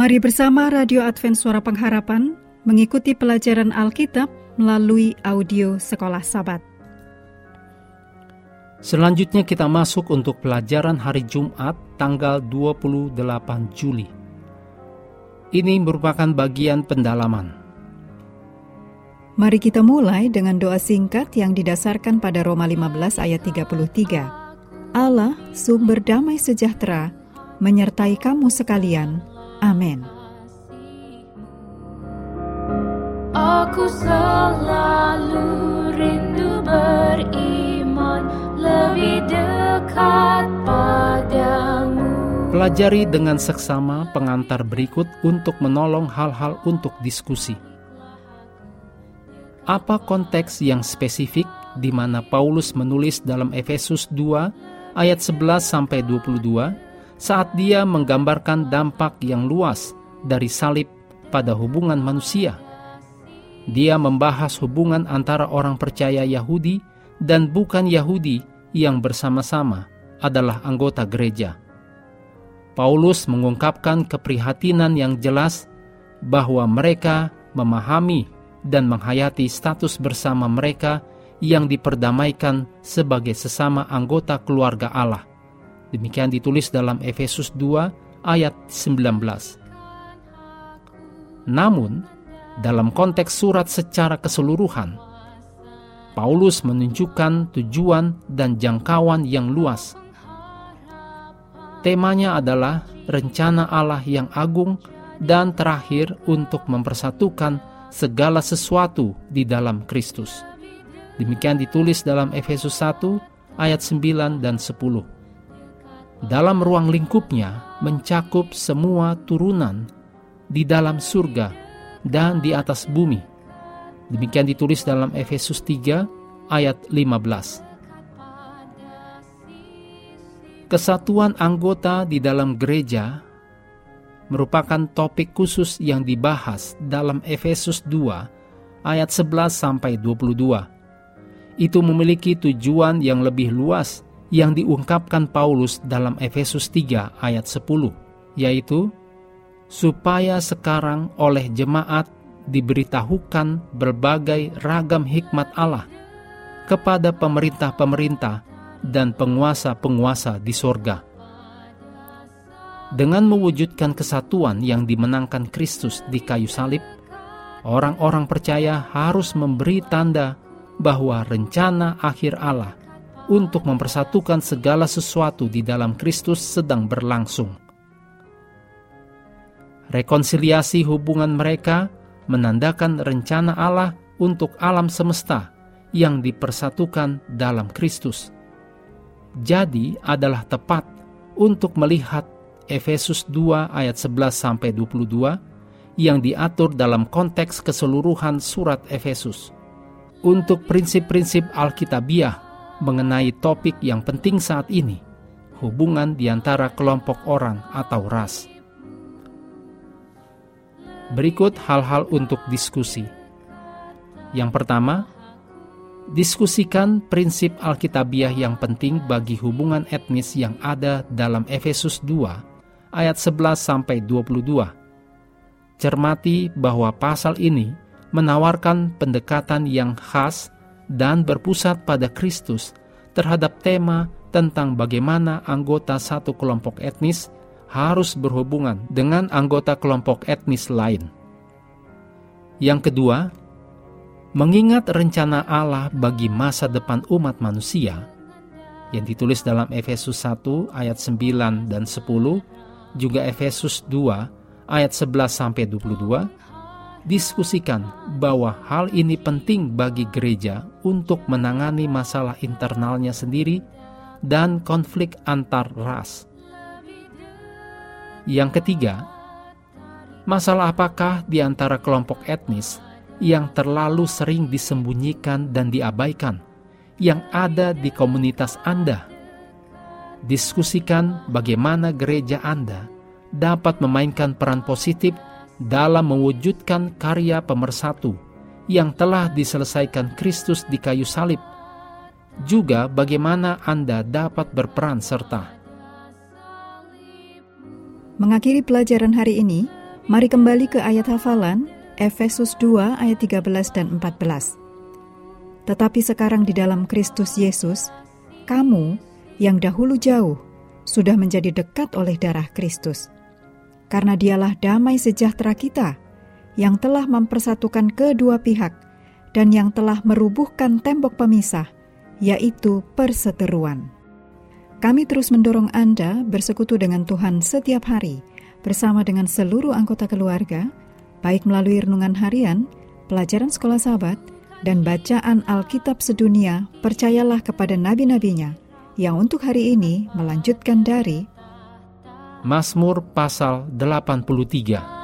Mari bersama Radio Advent Suara Pengharapan mengikuti pelajaran Alkitab melalui audio Sekolah Sabat. Selanjutnya kita masuk untuk pelajaran hari Jumat tanggal 28 Juli. Ini merupakan bagian pendalaman. Mari kita mulai dengan doa singkat yang didasarkan pada Roma 15 ayat 33. Allah, sumber damai sejahtera, menyertai kamu sekalian. Amin. Aku selalu rindu beriman lebih dekat padamu. Pelajari dengan seksama pengantar berikut untuk menolong hal-hal untuk diskusi. Apa konteks yang spesifik di mana Paulus menulis dalam Efesus 2 ayat 11 sampai 22 saat dia menggambarkan dampak yang luas dari salib pada hubungan manusia? Dia membahas hubungan antara orang percaya Yahudi dan bukan Yahudi yang bersama-sama adalah anggota gereja. Paulus mengungkapkan keprihatinan yang jelas bahwa mereka memahami dan menghayati status bersama mereka yang diperdamaikan sebagai sesama anggota keluarga Allah. Demikian ditulis dalam Efesus 2 ayat 19. Namun, dalam konteks surat secara keseluruhan, Paulus menunjukkan tujuan dan jangkauan yang luas. Temanya adalah rencana Allah yang agung dan terakhir untuk mempersatukan segala sesuatu di dalam Kristus. Demikian ditulis dalam Efesus 1 ayat 9 dan 10. Dalam ruang lingkupnya mencakup semua turunan di dalam surga dan di atas bumi. Demikian ditulis dalam Efesus 3 ayat 15. Kesatuan anggota di dalam gereja merupakan topik khusus yang dibahas dalam Efesus 2 ayat 11 sampai 22. Itu memiliki tujuan yang lebih luas yang diungkapkan Paulus dalam Efesus 3 ayat 10, yaitu supaya sekarang oleh jemaat diberitahukan berbagai ragam hikmat Allah kepada pemerintah-pemerintah dan penguasa-penguasa di sorga. Dengan mewujudkan kesatuan yang dimenangkan Kristus di kayu salib, orang-orang percaya harus memberi tanda bahwa rencana akhir Allah untuk mempersatukan segala sesuatu di dalam Kristus sedang berlangsung. Rekonsiliasi hubungan mereka menandakan rencana Allah untuk alam semesta yang dipersatukan dalam Kristus jadi adalah tepat untuk melihat Efesus 2 ayat 11 sampai 22 yang diatur dalam konteks keseluruhan surat Efesus. Untuk prinsip-prinsip Alkitabiah mengenai topik yang penting saat ini, hubungan di antara kelompok orang atau ras. Berikut hal-hal untuk diskusi. Yang pertama, diskusikan prinsip Alkitabiah yang penting bagi hubungan etnis yang ada dalam Efesus 2 ayat 11 sampai 22. Cermati bahwa pasal ini menawarkan pendekatan yang khas dan berpusat pada Kristus terhadap tema tentang bagaimana anggota satu kelompok etnis harus berhubungan dengan anggota kelompok etnis lain. Yang kedua, Mengingat rencana Allah bagi masa depan umat manusia yang ditulis dalam Efesus 1 ayat 9 dan 10, juga Efesus 2 ayat 11 sampai 22, diskusikan bahwa hal ini penting bagi gereja untuk menangani masalah internalnya sendiri dan konflik antar ras. Yang ketiga, masalah apakah di antara kelompok etnis yang terlalu sering disembunyikan dan diabaikan yang ada di komunitas Anda. Diskusikan bagaimana gereja Anda dapat memainkan peran positif dalam mewujudkan karya pemersatu yang telah diselesaikan Kristus di kayu salib juga bagaimana Anda dapat berperan serta. Mengakhiri pelajaran hari ini, mari kembali ke ayat hafalan Efesus 2 ayat 13 dan 14. Tetapi sekarang di dalam Kristus Yesus, kamu yang dahulu jauh sudah menjadi dekat oleh darah Kristus. Karena dialah damai sejahtera kita yang telah mempersatukan kedua pihak dan yang telah merubuhkan tembok pemisah, yaitu perseteruan. Kami terus mendorong Anda bersekutu dengan Tuhan setiap hari bersama dengan seluruh anggota keluarga, baik melalui renungan harian, pelajaran sekolah sahabat, dan bacaan Alkitab sedunia, percayalah kepada nabi-nabinya yang untuk hari ini melanjutkan dari Mazmur pasal 83